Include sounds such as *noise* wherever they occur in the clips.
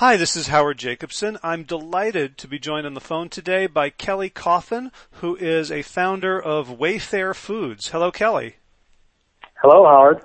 Hi, this is Howard Jacobson. I'm delighted to be joined on the phone today by Kelly Coffin, who is a founder of WayFare Foods. Hello, Kelly. Hello, Howard.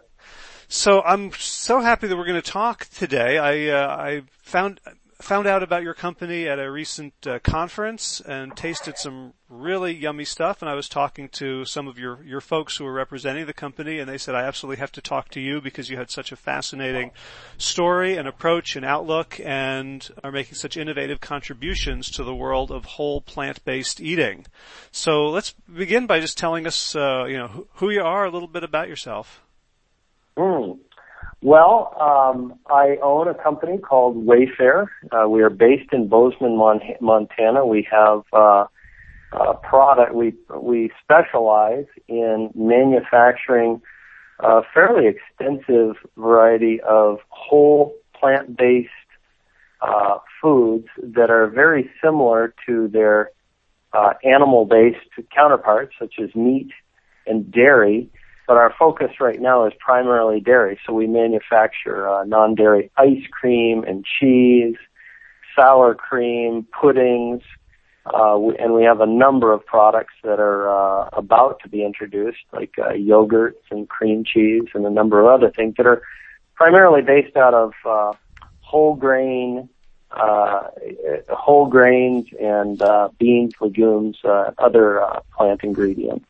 So I'm so happy that we're going to talk today. I uh, I found found out about your company at a recent uh, conference and tasted some really yummy stuff. And I was talking to some of your, your folks who were representing the company and they said, I absolutely have to talk to you because you had such a fascinating story and approach and outlook and are making such innovative contributions to the world of whole plant-based eating. So let's begin by just telling us, uh, you know, who you are, a little bit about yourself. Mm. Well, um, I own a company called WayFare. Uh, we are based in Bozeman, Mon- Montana. We have uh, a product. We we specialize in manufacturing a fairly extensive variety of whole plant-based uh, foods that are very similar to their uh, animal-based counterparts, such as meat and dairy but our focus right now is primarily dairy. So we manufacture uh, non-dairy ice cream and cheese, sour cream, puddings, uh, and we have a number of products that are uh, about to be introduced, like uh, yogurts and cream cheese, and a number of other things that are primarily based out of uh, whole grain, uh, whole grains, and uh, beans, legumes, uh, other uh, plant ingredients.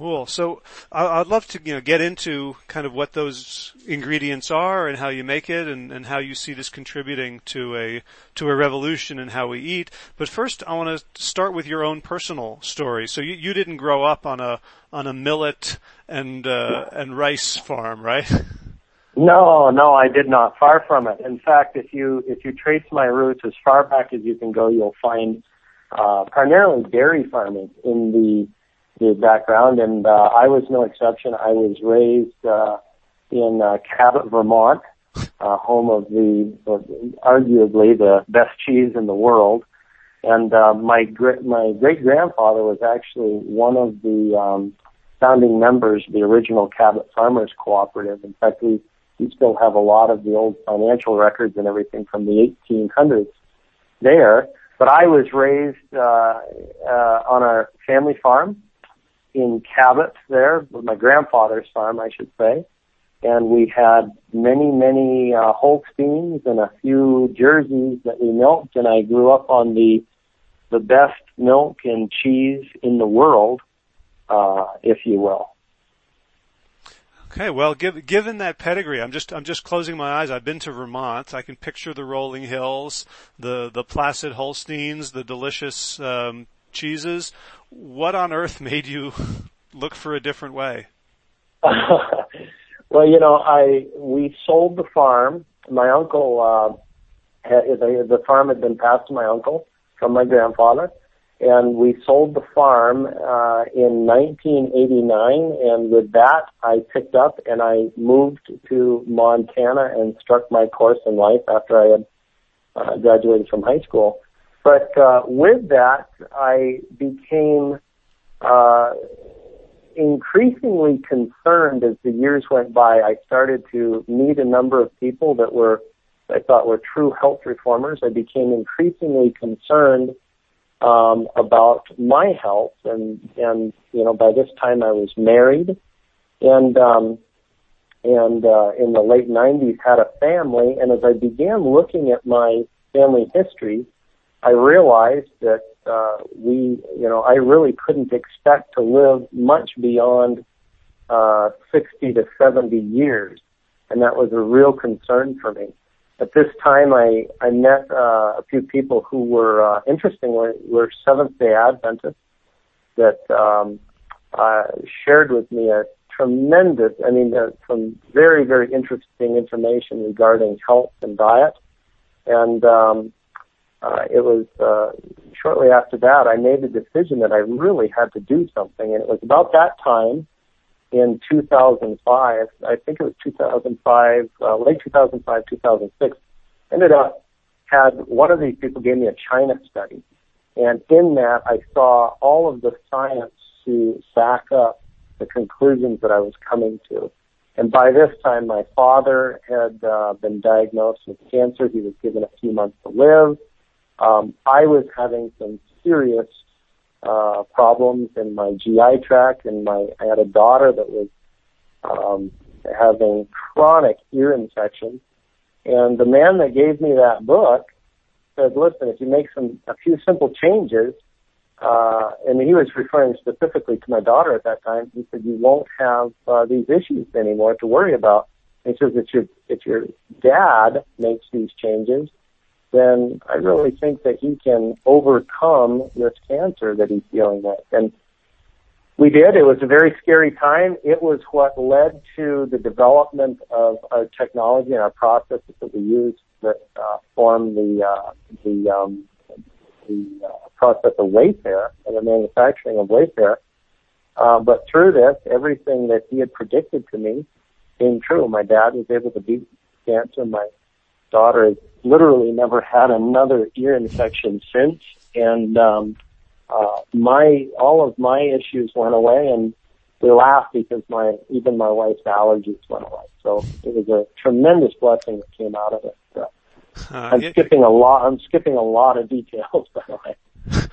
Cool. So I'd love to, you know, get into kind of what those ingredients are and how you make it and, and how you see this contributing to a, to a revolution in how we eat. But first I want to start with your own personal story. So you, you didn't grow up on a, on a millet and, uh, and rice farm, right? *laughs* No, no, I did not. Far from it. In fact, if you, if you trace my roots as far back as you can go, you'll find, uh, primarily dairy farming in the the background, and uh, I was no exception. I was raised uh, in uh, Cabot, Vermont, uh, home of the uh, arguably the best cheese in the world. And uh, my gr- my great grandfather was actually one of the um, founding members of the original Cabot Farmers Cooperative. In fact, we we still have a lot of the old financial records and everything from the 1800s there. But I was raised uh, uh, on our family farm in Cabot there, with my grandfather's farm, I should say. And we had many, many uh, Holsteins and a few Jerseys that we milked. And I grew up on the the best milk and cheese in the world, uh, if you will. Okay, well, give, given that pedigree, I'm just I'm just closing my eyes. I've been to Vermont. I can picture the rolling hills, the the placid Holsteins, the delicious um, cheeses what on earth *laughs* made you look for a different way? *laughs* well, you know, I we sold the farm. My uncle, uh, had, the, the farm had been passed to my uncle from my grandfather, and we sold the farm uh, in 1989. And with that, I picked up and I moved to Montana and struck my course in life after I had uh, graduated from high school. But uh, with that, I became uh, increasingly concerned as the years went by. I started to meet a number of people that were, I thought, were true health reformers. I became increasingly concerned um, about my health, and and you know, by this time I was married, and um, and uh, in the late '90s had a family. And as I began looking at my family history I realized that uh, we, you know, I really couldn't expect to live much beyond uh, 60 to 70 years, and that was a real concern for me. At this time, I I met uh, a few people who were uh, interestingly were Seventh Day Adventists that um, uh, shared with me a tremendous, I mean, uh, some very very interesting information regarding health and diet, and um, uh, it was uh, shortly after that I made the decision that I really had to do something, and it was about that time in 2005. I think it was 2005, uh, late 2005, 2006. Ended up had one of these people gave me a China study, and in that I saw all of the science to back up the conclusions that I was coming to. And by this time, my father had uh, been diagnosed with cancer. He was given a few months to live. Um, I was having some serious uh, problems in my GI tract, and my I had a daughter that was um, having chronic ear infections. And the man that gave me that book said, "Listen, if you make some a few simple changes, uh, and he was referring specifically to my daughter at that time. He said, "You won't have uh, these issues anymore to worry about." He says, "If your if your dad makes these changes, then I really think that he can overcome this cancer that he's dealing with." And we did. It was a very scary time. It was what led to the development of our technology and our processes that we use that uh, form the uh, the um, the uh, process of WayFare and the manufacturing of WayFare. Uh, but through this, everything that he had predicted to me came true. My dad was able to beat cancer. My daughter has literally never had another ear infection since, and um, uh, my all of my issues went away, and we laughed because my even my wife's allergies went away. So it was a tremendous blessing that came out of it. Uh, I'm skipping a lot. I'm skipping a lot of details, *laughs* by the way.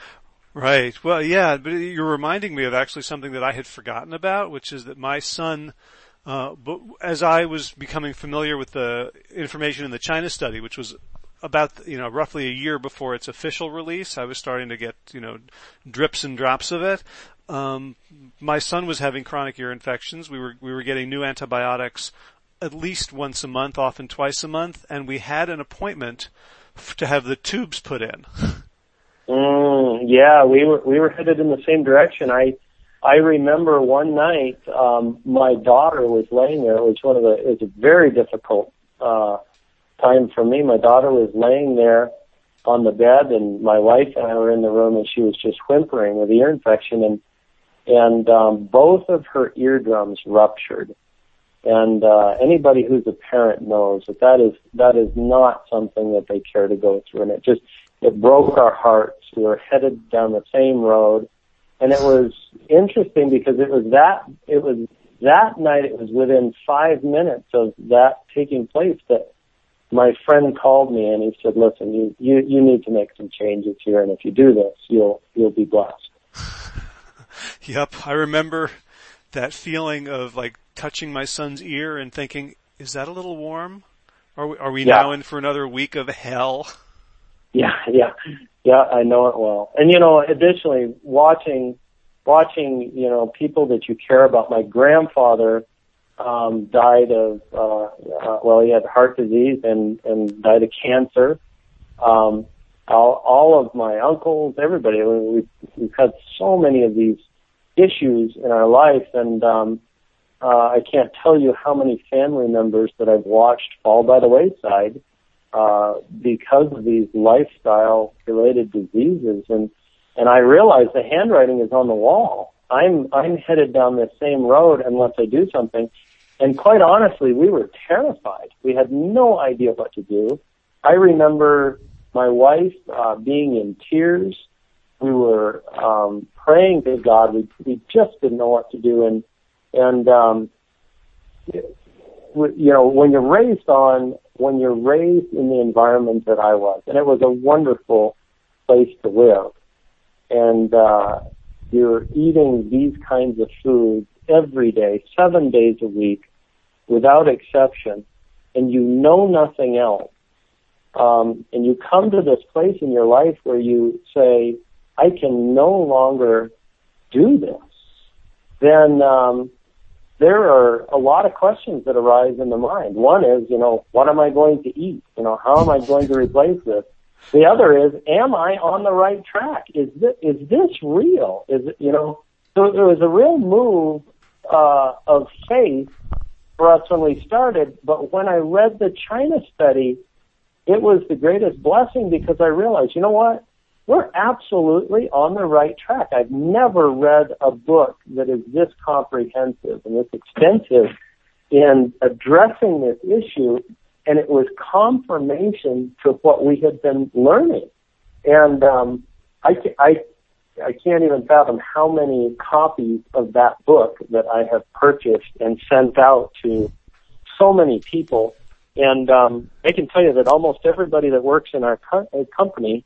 Right. Well, yeah, but you're reminding me of actually something that I had forgotten about, which is that my son, uh, but as I was becoming familiar with the information in the China study, which was about, you know, roughly a year before its official release, I was starting to get, you know, drips and drops of it. Um, my son was having chronic ear infections. We were, we were getting new antibiotics at least once a month, often twice a month, and we had an appointment to have the tubes put in. *laughs* Mm, yeah, we were we were headed in the same direction. I I remember one night um, my daughter was laying there. It was one of the it was a very difficult uh, time for me. My daughter was laying there on the bed, and my wife and I were in the room, and she was just whimpering with ear infection, and and um, both of her eardrums ruptured. And uh, anybody who's a parent knows that that is that is not something that they care to go through, and it just it broke our hearts. We were headed down the same road, and it was interesting because it was that it was that night. It was within five minutes of that taking place that my friend called me and he said, "Listen, you you you need to make some changes here, and if you do this, you'll you'll be blessed." *laughs* yep, I remember that feeling of like touching my son's ear and thinking, "Is that a little warm? Are we, are we yeah. now in for another week of hell?" Yeah, yeah, yeah. I know it well. And you know, additionally, watching, watching, you know, people that you care about. My grandfather um, died of, uh, uh, well, he had heart disease and and died of cancer. Um, all, all of my uncles, everybody. We've, we've had so many of these issues in our life, and um, uh, I can't tell you how many family members that I've watched fall by the wayside uh, because of these lifestyle related diseases. And, and I realize the handwriting is on the wall. I'm, I'm headed down this same road unless I do something. And quite honestly, we were terrified. We had no idea what to do. I remember my wife, uh, being in tears. We were, um, praying to God. We, we just didn't know what to do. And, and, um, you know, when you're raised on, when you're raised in the environment that I was, and it was a wonderful place to live, and uh, you're eating these kinds of foods every day, seven days a week, without exception, and you know nothing else, um, and you come to this place in your life where you say, I can no longer do this, then um, there are a lot of questions that arise in the mind. One is, you know, what am I going to eat? You know, how am I going to replace this? The other is, am I on the right track? Is this, is this real? Is it, you know, so there was a real move, uh, of faith for us when we started, but when I read the China study, it was the greatest blessing because I realized, you know what? We're absolutely on the right track. I've never read a book that is this comprehensive and this extensive in addressing this issue, and it was confirmation to what we had been learning. And um, I, I, I can't even fathom how many copies of that book that I have purchased and sent out to so many people. And um, I can tell you that almost everybody that works in our co- uh, company,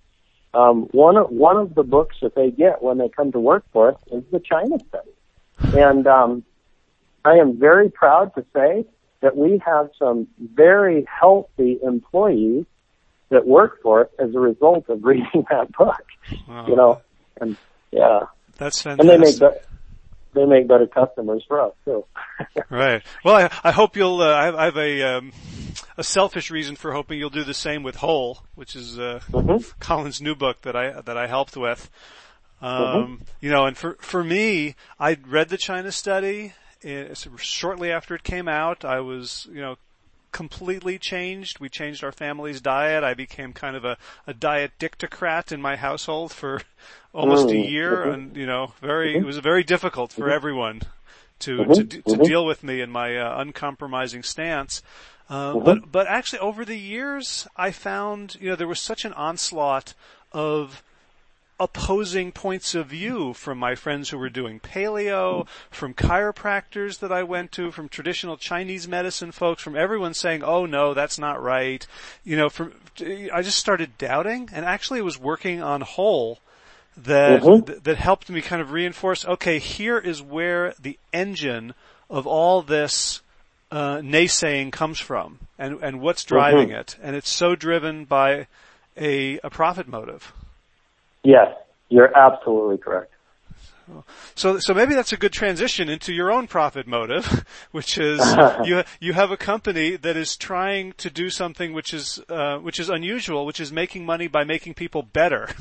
um, one of one of the books that they get when they come to work for us is the China Study. And um, I am very proud to say that we have some very healthy employees that work for us as a result of reading *laughs* that book. Wow. You know, and yeah, that's fantastic. And they make be- they make better customers for us too. *laughs* right. Well, I, I hope you'll. Uh, I, I have a um, a selfish reason for hoping you'll do the same with Whole, which is uh, mm-hmm. Colin's new book that I that I helped with. Um, mm-hmm. You know, and for for me, I read the China study uh, shortly after it came out. I was, you know, completely changed. We changed our family's diet. I became kind of a, a diet dictocrat in my household for *laughs* almost a mm-hmm. year, mm-hmm. and you know, very it was very difficult for mm-hmm. everyone to to, to deal with me and my uh, uncompromising stance. Uh, but but actually, over the years, I found you know there was such an onslaught of opposing points of view from my friends who were doing paleo, from chiropractors that I went to, from traditional Chinese medicine folks, from everyone saying, "Oh no, that's not right." You know, from I just started doubting, and actually, it was working on whole that mm-hmm. th- that helped me kind of reinforce. Okay, here is where the engine of all this uh, naysaying comes from, and and what's driving mm-hmm. it, and it's so driven by a a profit motive. Yes, you're absolutely correct. So, so maybe that's a good transition into your own profit motive, *laughs* which is *laughs* you you have a company that is trying to do something which is uh, which is unusual, which is making money by making people better. *laughs*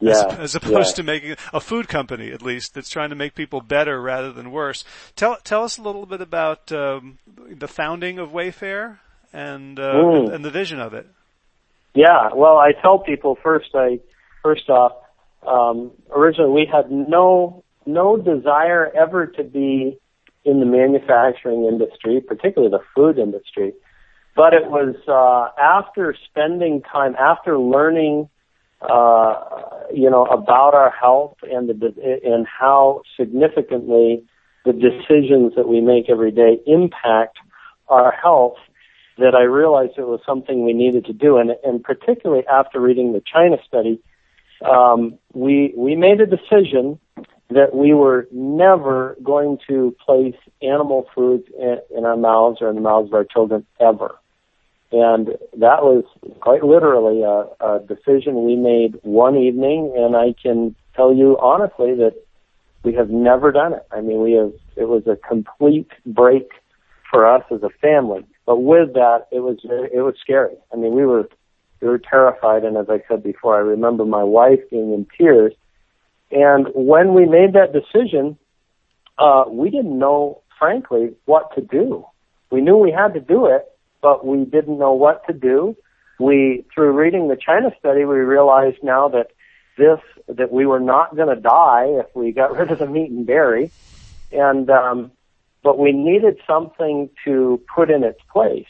Yeah, as, as opposed yeah. to making a food company, at least, that's trying to make people better rather than worse. Tell tell us a little bit about um, the founding of WayFare and uh, mm. and the vision of it. Yeah, well, I tell people first. I first off, um, originally we had no no desire ever to be in the manufacturing industry, particularly the food industry. But it was uh, after spending time, after learning, uh, you know, about our health and the and how significantly the decisions that we make every day impact our health, that I realized it was something we needed to do. And, and particularly after reading the China study, um, we we made a decision that we were never going to place animal foods in, in our mouths or in the mouths of our children ever. And that was quite literally a, a decision we made one evening, and I can tell you honestly that we have never done it. I mean, we have, it was a complete break for us as a family. But with that, it was, it was scary. I mean, we were we were terrified, and as I said before, I remember my wife being in tears. And when we made that decision, uh, we didn't know, frankly, what to do. We knew we had to do it, but we didn't know what to do. We, through reading the China study, we realized now that this, that we were not going to die if we got *laughs* rid of the meat and dairy. And, um, but we needed something to put in its place.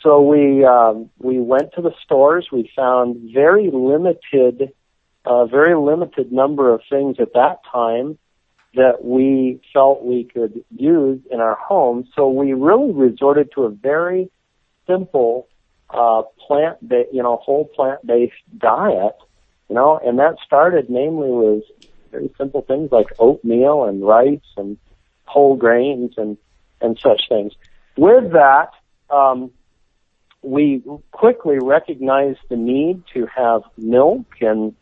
So we um, we went to the stores. We found very limited, uh, very limited number of things at that time that we felt we could use in our home. So we really resorted to a very simple uh, plant, ba- you know, whole plant-based diet. You know, and that started namely with very simple things like oatmeal and rice and whole grains and and such things. With that, um, we quickly recognized the need to have milk and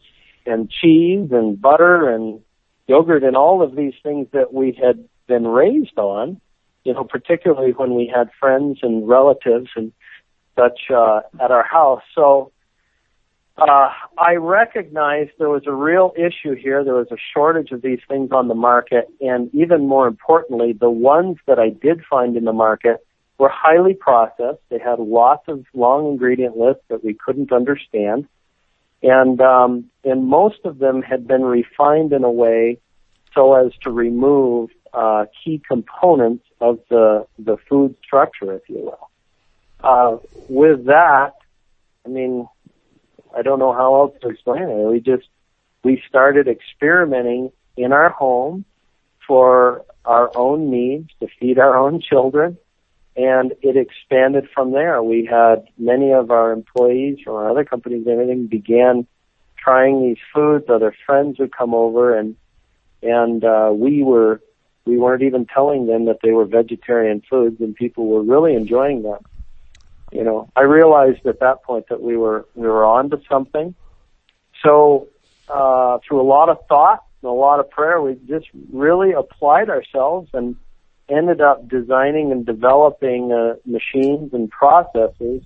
and cheese and butter and yogurt and all of these things that we had been raised on, you know, particularly when we had friends and relatives and such uh, at our house. So uh, I recognized there was a real issue here. There was a shortage of these things on the market, and even more importantly, the ones that I did find in the market were highly processed. They had lots of long ingredient lists that we couldn't understand. And, um, and most of them had been refined in a way so as to remove, uh, key components of the, the food structure, if you will. Uh, with that, I mean, I don't know how else to explain it. We just, we started experimenting in our home for our own needs to feed our own children and it expanded from there. We had many of our employees from other companies and everything began trying these foods. Other friends would come over and and uh, we were we weren't even telling them that they were vegetarian foods, and people were really enjoying them. You know, I realized at that point that we were we were on to something. So uh, through a lot of thought and a lot of prayer, we just really applied ourselves and ended up designing and developing uh, machines and processes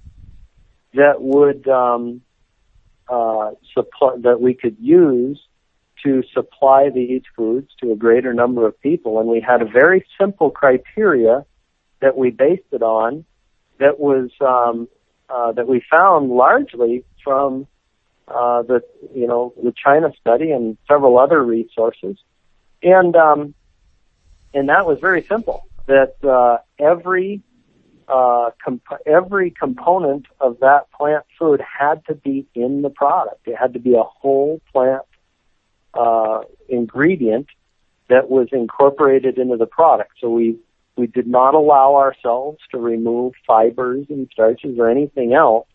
that would um, uh, supply that we could use to supply these foods to a greater number of people. And we had a very simple criteria that we based it on that was um, uh, that we found largely from uh, the you know the China study and several other resources, and um, and that was very simple. That uh, every uh, comp- every component of that plant food had to be in the product. It had to be a whole plant uh, ingredient that was incorporated into the product. So we we did not allow ourselves to remove fibers and starches or anything else.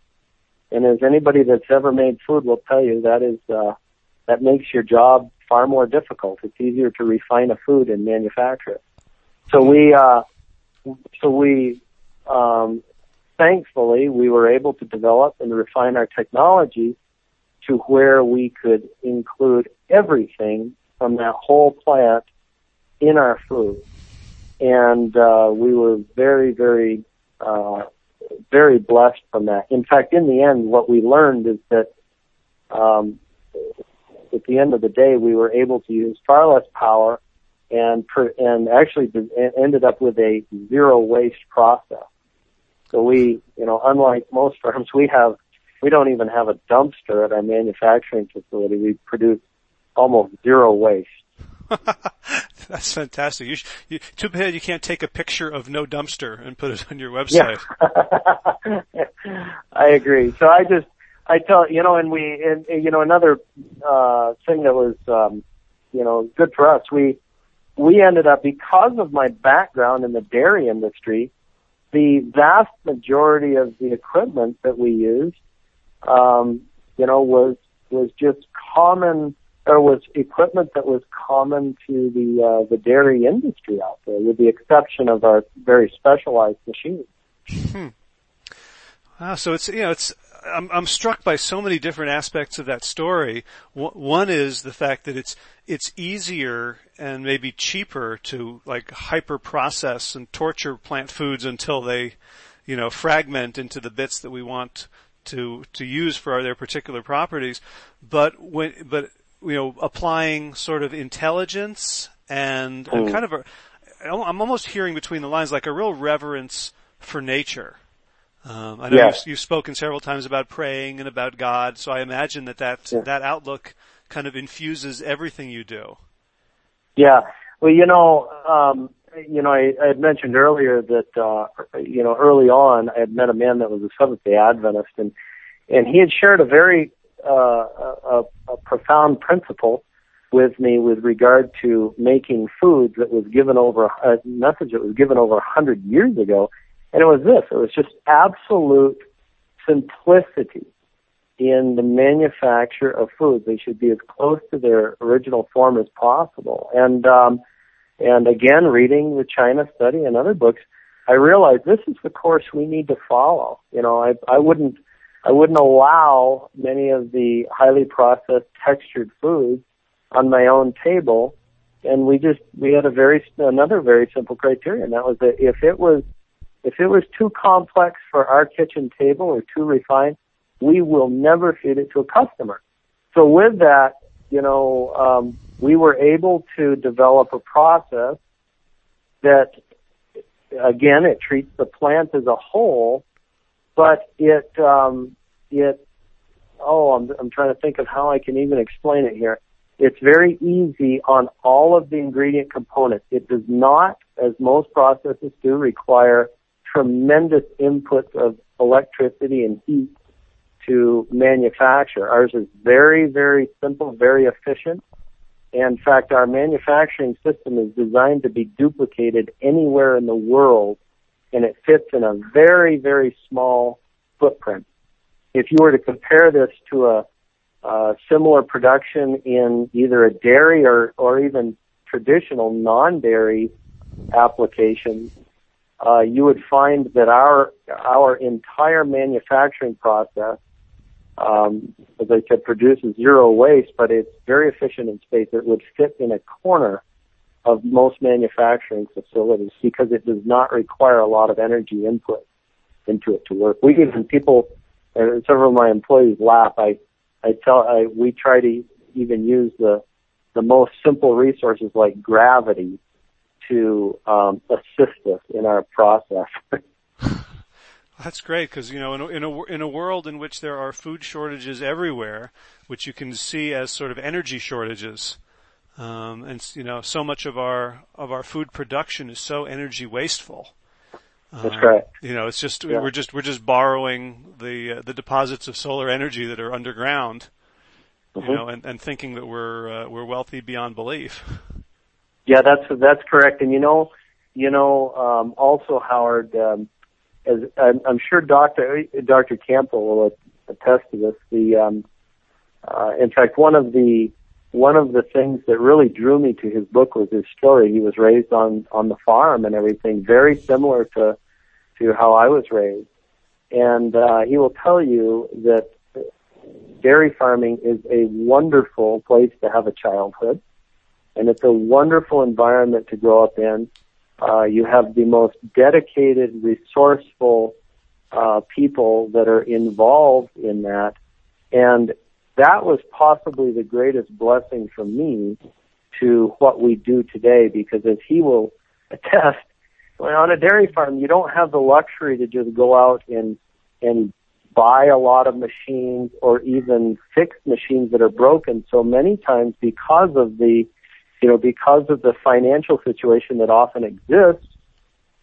And as anybody that's ever made food will tell you, that is uh, that makes your job far more difficult. It's easier to refine a food and manufacture it. So we uh, so we um, thankfully we were able to develop and refine our technology to where we could include everything from that whole plant in our food. And uh, we were very, very, uh, very blessed from that. In fact, in the end, what we learned is that um, at the end of the day, we were able to use far less power and and actually ended up with a zero waste process. So we, you know, unlike most *laughs* firms, we have we don't even have a dumpster at our manufacturing facility. We produce almost zero waste. *laughs* That's fantastic. You, sh- you, too bad you can't take a picture of no dumpster and put it on your website. Yeah. *laughs* I agree. So I just, I tell, you know, and we, and, and you know, another, uh, thing that was, um, you know, good for us, we, we ended up, because of my background in the dairy industry, the vast majority of the equipment that we used um, you know, was was just common or was equipment that was common to the uh, the dairy industry out there, with the exception of our very specialized machines. Hmm. So it's you know it's I'm I'm struck by so many different aspects of that story. One is the fact that it's it's easier and maybe cheaper to like hyper process and torture plant foods until they, you know, fragment into the bits that we want to to use for their particular properties, but when but you know applying sort of intelligence and, and mm. kind of a I'm almost hearing between the lines like a real reverence for nature. Um, I know yeah. you've, you've, spoken several times about praying and about God, so I imagine that that, yeah. that outlook kind of infuses everything you do. Yeah. Well, you know, um, you know, I, I had mentioned earlier that, uh, you know, early on I had met a man that was a Seventh Day Adventist, and and he had shared a very uh, a, a profound principle with me with regard to making foods that was given over a message that was given over a hundred years ago, and it was this: it was just absolute simplicity in the manufacture of foods. They should be as close to their original form as possible, and um, and again, reading the China study and other books, I realized this is the course we need to follow. You know, I, I wouldn't, I wouldn't allow many of the highly processed textured foods on my own table. And we just, we had a very, another very simple criteria, and that was that if it was, if it was too complex for our kitchen table or too refined, we will never feed it to a customer. So with that, you know, um, we were able to develop a process that, again, it treats the plant as a whole, but it, um, it, oh, I'm, I'm trying to think of how I can even explain it here. It's very easy on all of the ingredient components. It does not, as most processes do, require tremendous inputs of electricity and heat to manufacture. Ours is very, very simple, very efficient. In fact, our manufacturing system is designed to be duplicated anywhere in the world, and it fits in a very, very small footprint. If you were to compare this to a, a similar production in either a dairy or, or even traditional non-dairy applications, uh, you would find that our our entire manufacturing process um, as I said, produces zero waste, but it's very efficient in space. It would fit in a corner of most manufacturing facilities because it does not require a lot of energy input into it to work. We even people, uh, several of my employees laugh. I, I tell, I, we try to even use the, the most simple resources like gravity to um, assist us in our process. *laughs* That's great because you know in a, in a in a world in which there are food shortages everywhere, which you can see as sort of energy shortages, um, and you know so much of our of our food production is so energy wasteful. That's right. Um, you know, it's just yeah. we're just we're just borrowing the uh, the deposits of solar energy that are underground, mm-hmm. you know, and, and thinking that we're uh, we're wealthy beyond belief. Yeah, that's that's correct. And you know, you know, um, also Howard. Um, as I'm, I'm sure Dr. Dr. Campbell will attest to this. The um, uh, in fact, one of the one of the things that really drew me to his book was his story. He was raised on on the farm and everything, very similar to to how I was raised. And uh, he will tell you that dairy farming is a wonderful place to have a childhood, and it's a wonderful environment to grow up in. Uh, you have the most dedicated, resourceful uh, people that are involved in that, and that was possibly the greatest blessing for me to what we do today. Because as he will *laughs* attest, on a dairy farm, you don't have the luxury to just go out and and buy a lot of machines or even fix machines that are broken. So many times, because of the you know, because of the financial situation that often exists,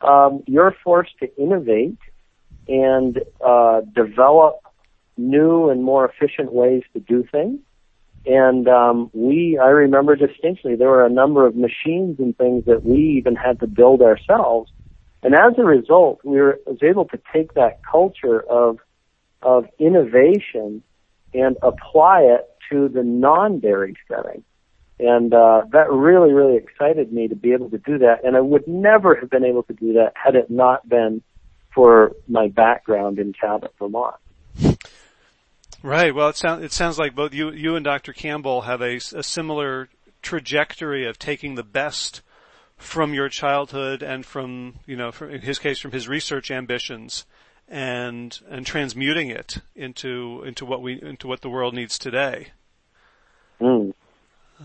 um, you're forced to innovate and uh, develop new and more efficient ways to do things. And um, we, I remember distinctly, there were a number of machines and things that we even had to build ourselves. And as a result, we were was able to take that culture of of innovation and apply it to the non-dairy setting. And uh, that really, really excited me to be able to do that. And I would never have been able to do that had it not been for my background in Cabot, Vermont. Right. Well, it sounds it sounds like both you you and Dr. Campbell have a, a similar trajectory of taking the best from your childhood and from you know, from, in his case, from his research ambitions, and and transmuting it into into what we into what the world needs today. Mm.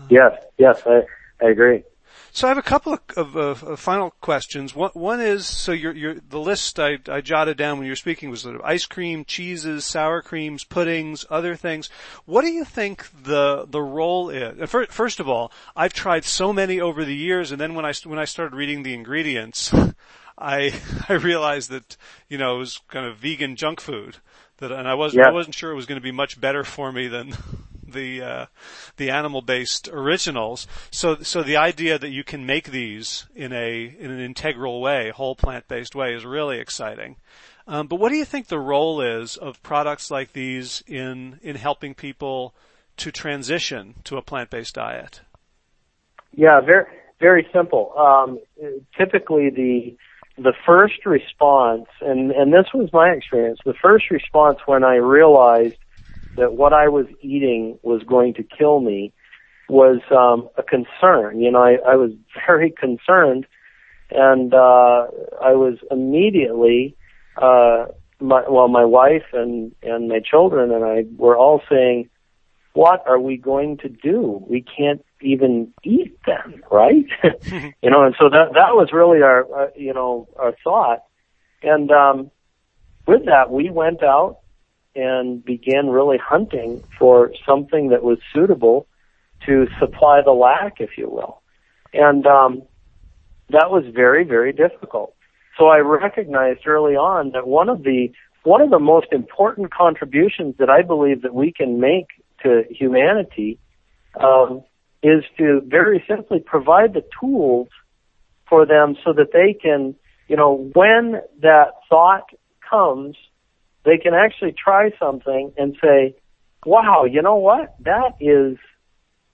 Yes, yes, I, I agree. So I have a couple of, of, of final questions. One, one, is so your your the list I, I jotted down when you were speaking was sort of ice cream, cheeses, sour creams, puddings, other things. What do you think the the role is? Uh, first, first of all, I've tried so many over the years, and then when I when I started reading the ingredients, *laughs* I I realized that you know it was kind of vegan junk food that, and I wasn't yeah. I wasn't sure it was going to be much better for me than the uh, the animal based originals. So so the idea that you can make these in a in an integral way, whole plant based way, is really exciting. Um, but what do you think the role is of products like these in in helping people to transition to a plant based diet? Yeah, very very simple. Um, typically, the the first response, and and this was my experience. The first response when I realized that what I was eating was going to kill me was um, a concern. You know, I, I was *laughs* very concerned, and uh, I was immediately, uh, my, well, my wife and and my children and I were all saying, "What are we going to do? We can't even eat them, right?" *laughs* *laughs* you know, and so that that was really our, uh, you know, our thought, and um, with that, we went out and began really hunting for something that was suitable to supply the lack, if you will. And um, that was very, very difficult. So I recognized early on that one of the one of the most important contributions that I believe that we can make to humanity um, is to very simply provide the tools for them so that they can, you know, when that thought comes, they can actually try something and say, wow, you know what? That is,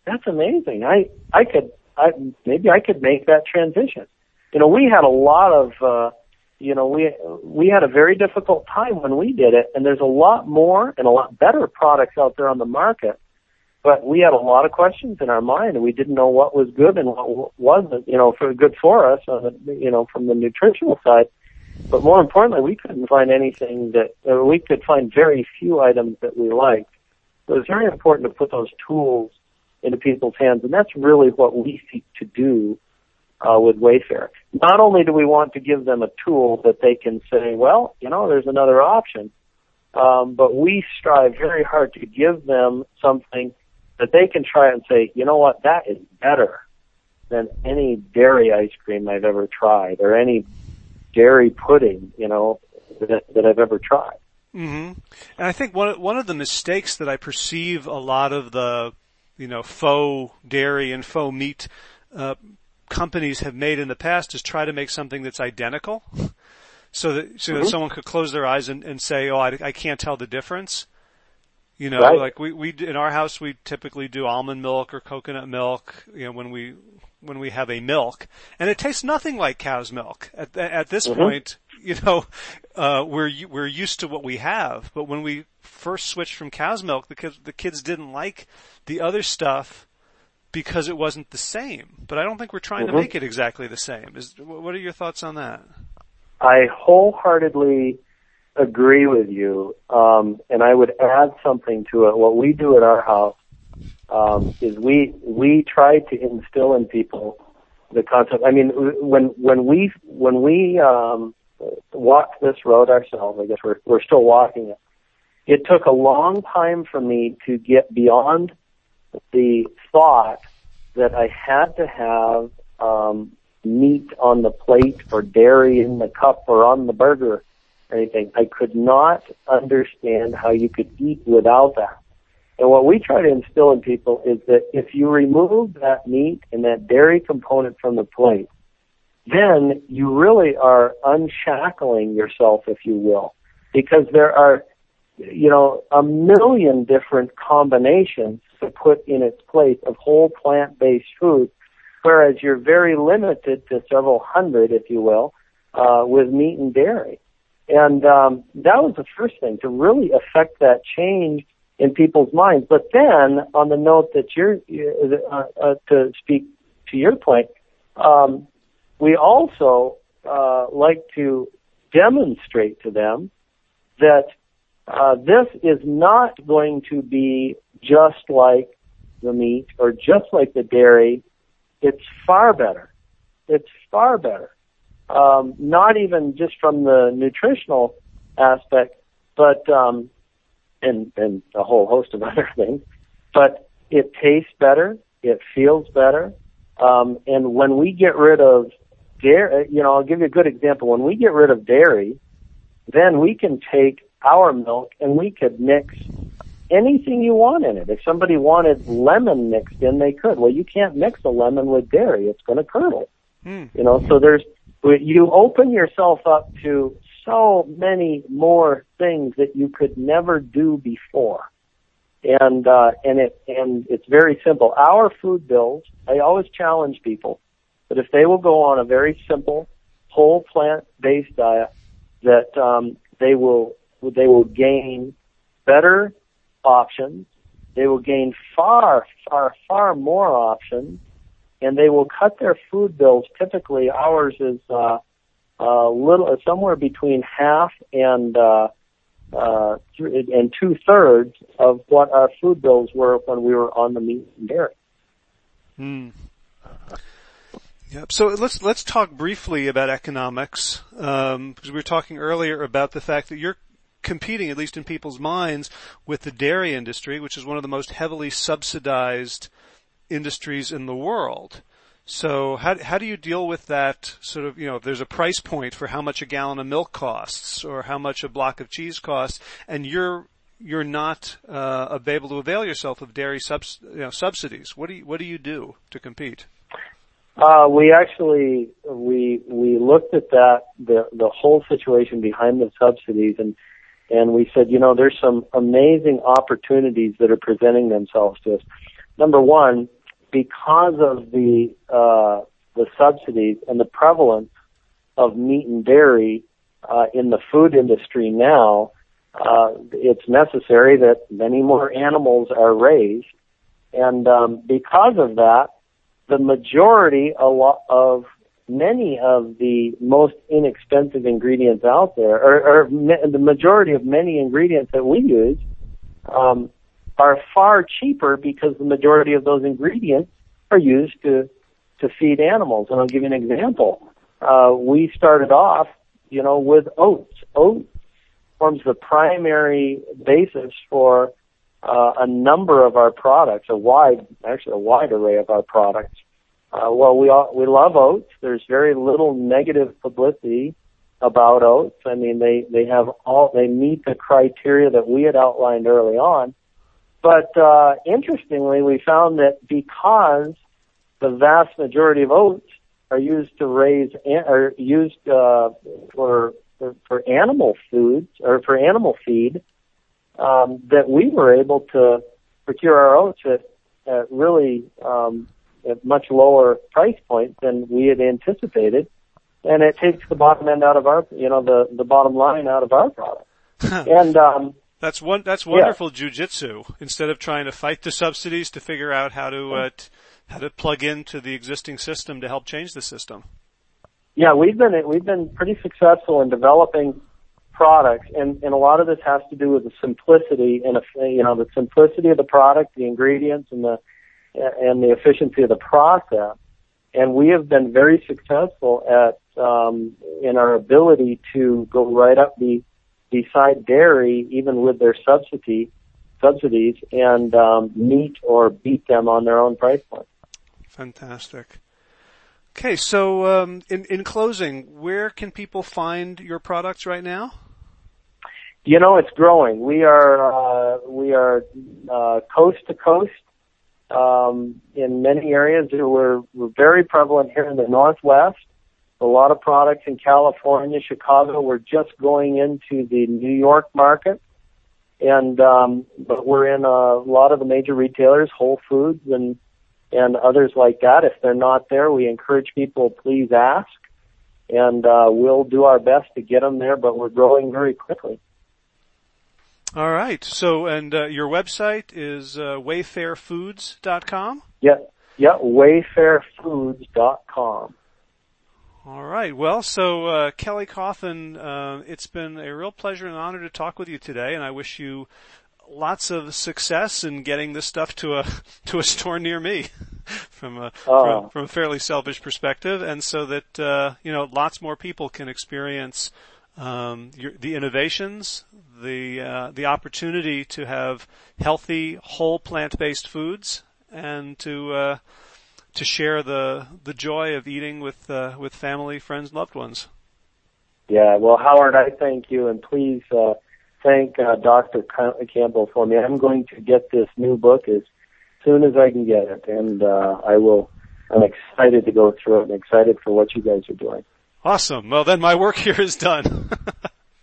that's amazing. I, I could, I, maybe I could make that transition. You know, we had a lot of, uh, you know, we, we had a very difficult time when we did it and there's a lot more and a lot better products out there on the market but we had a lot of questions in our mind, and we didn't know what was good and what wasn't, you know, for good for us, the, you know, from the nutritional side. But more importantly, we couldn't find anything that uh, we could find very few items that we liked. So it's very important to put those tools into people's hands, and that's really what we seek to do uh, with WayFare. Not only do we want to give them a tool that they can say, well, you know, there's another option, um, but we strive very hard to give them something that they can try and say, you know what, that is better than any dairy ice cream I've ever tried or any dairy pudding, you know, that, that I've ever tried. Mm-hmm. And I think one one of the mistakes that I perceive a lot of the, you know, faux dairy and faux meat uh, companies have made in the past is try to make something that's identical, *laughs* so that so mm-hmm. that someone could close their eyes and, and say, "Oh, I, I can't tell the difference." You know, right. like we, we, in our house, we typically do almond milk or coconut milk, you know, when we, when we have a milk. And it tastes nothing like cow's milk. At, at this mm-hmm. point, you know, uh, we're, we're used to what we have. But when we first switched from cow's milk, the kids, the kids didn't like the other stuff because it wasn't the same. But I don't think we're trying mm-hmm. to make it exactly the same. Is, what are your thoughts on that? I wholeheartedly agree with you, um, and I would add something to it. What we do at our house um, is we we try to instill in people the concept. I mean, when when we when we um, walked this road ourselves, I guess we're we're still walking it. It took a long time for me to get beyond the thought that I had to have um, meat on the plate or dairy in the cup or on the burger or anything. I could not understand how you could eat without that. And what we try to instill in people is that if you remove that meat and that dairy component from the plate, then you really are unshackling yourself, if you will, because there are, you know, a million different combinations to put in its place of whole plant-based food, whereas you're very limited to several hundred, if you will, uh, with meat and dairy. And um, that was the first thing to really affect that change in people's minds. But then, on the note that you're uh, uh, to speak to your point, um, we also uh, like to demonstrate to them that uh, this is not going to be just like the meat or just like the dairy. It's far better. It's far better um, not even just from the nutritional aspect, but um, and and a whole host of *laughs* other things. But it tastes better, it feels better, um, and when we get rid of dairy, you know, I'll give you a good example. When we get rid of dairy, then we can take our milk and we could mix anything you want in it. If somebody wanted lemon mixed in, they could. Well, you can't mix a lemon with dairy; it's going to curdle. Mm. You know, so there's you open yourself up to so many more things that you could never do before. And, uh, and it, and it's very simple. Our food bills, I always challenge people that if they will go on a very simple, whole plant-based diet, that, um, they will, they will gain better options. They will gain far, far, far more options and they will cut their food bills. Typically, ours is uh, a little somewhere between half and uh, uh, and two thirds of what our food bills were when we were on the meat and dairy. Hmm. Yep. So let's let's talk briefly about economics um, because we were talking earlier about the fact that you're competing, at least in people's minds, with the dairy industry, which is one of the most heavily subsidized industries in the world. So how how do you deal with that sort of you know there's a price point for how much a gallon of milk costs or how much a block of cheese costs and you're you're not uh, able to avail yourself of dairy subs, you know, subsidies. What do you what do you do to compete? Uh, we actually we we looked at that the the whole situation behind the subsidies and and we said you know there's some amazing opportunities that are presenting themselves to us. Number one, because of the uh, the subsidies and the prevalence of meat and dairy uh, in the food industry now, uh, it's necessary that many more animals are raised, and um, because of that, the majority of many of the most inexpensive ingredients out there, or, or the majority of many ingredients that we use, um, are far cheaper because the majority of those ingredients are used to to feed animals. And I'll give you an example. Uh, we started off, you know, with oats. Oats forms the primary basis for uh, a number of our products, a wide, actually a wide array of our products. Uh, well, we all, we love oats. There's very little negative publicity about oats. I mean, they they have all they meet the criteria that we had outlined early on. But uh, interestingly, we found that because the vast majority of oats are used to raise are used uh, for, for for animal foods or for animal feed, um, that we were able to procure our oats at, at really um, at much lower price point than we had anticipated, and it takes the bottom end out of our, you know, the the bottom line out of our product. and um, that's one. That's wonderful yeah. jujitsu. Instead of trying to fight the subsidies to figure out how to uh, t- how to plug into the existing system to help change the system. Yeah, we've been we've been pretty successful in developing products, and, and a lot of this has to do with the simplicity and you know the simplicity of the product, the ingredients, and the and the efficiency of the process. And we have been very successful at um, in our ability to go right up the beside dairy, even with their subsidy subsidies, and um, meet or beat them on their own price point. Fantastic. Okay, so um, in in closing, where can people find your products right now? You know, it's growing. We are uh, we are uh, coast to coast um, in many areas. We're, we're very prevalent here in the Northwest. A lot of products in California, Chicago. We're just going into the New York market, and um, but we're in a lot of the major retailers, Whole Foods and and others like that. If they're not there, we encourage people please ask, and uh, we'll do our best to get them there. But we're growing very quickly. All right. So, and uh, your website is uh, wayfarefoods.com? Yeah. Yeah, wayfarefoods.com. All right. Well, so uh, Kelly Coffin, uh, it's been a real pleasure and honor to talk with you today, and I wish you lots of success in getting this stuff to a *laughs* to a store near me, *laughs* from a oh. from, from, a fairly selfish perspective, and so that uh, you know lots more people can experience um, your, the innovations, the uh, the opportunity to have healthy, whole plant-based foods, and to uh, to share the the joy of eating with uh, with family, friends, loved ones. Yeah, well, Howard, I thank you, and please uh, thank uh, Dr. Campbell for me. I'm going to get this new book as soon as I can get it, and uh, I will. I'm excited to go through it and excited for what you guys are doing. Awesome. Well, then my work *laughs* here is done.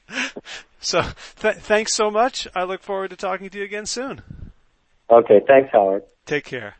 *laughs* so th- thanks so much. I look forward to talking to you again soon. Okay. Thanks, Howard. Take care.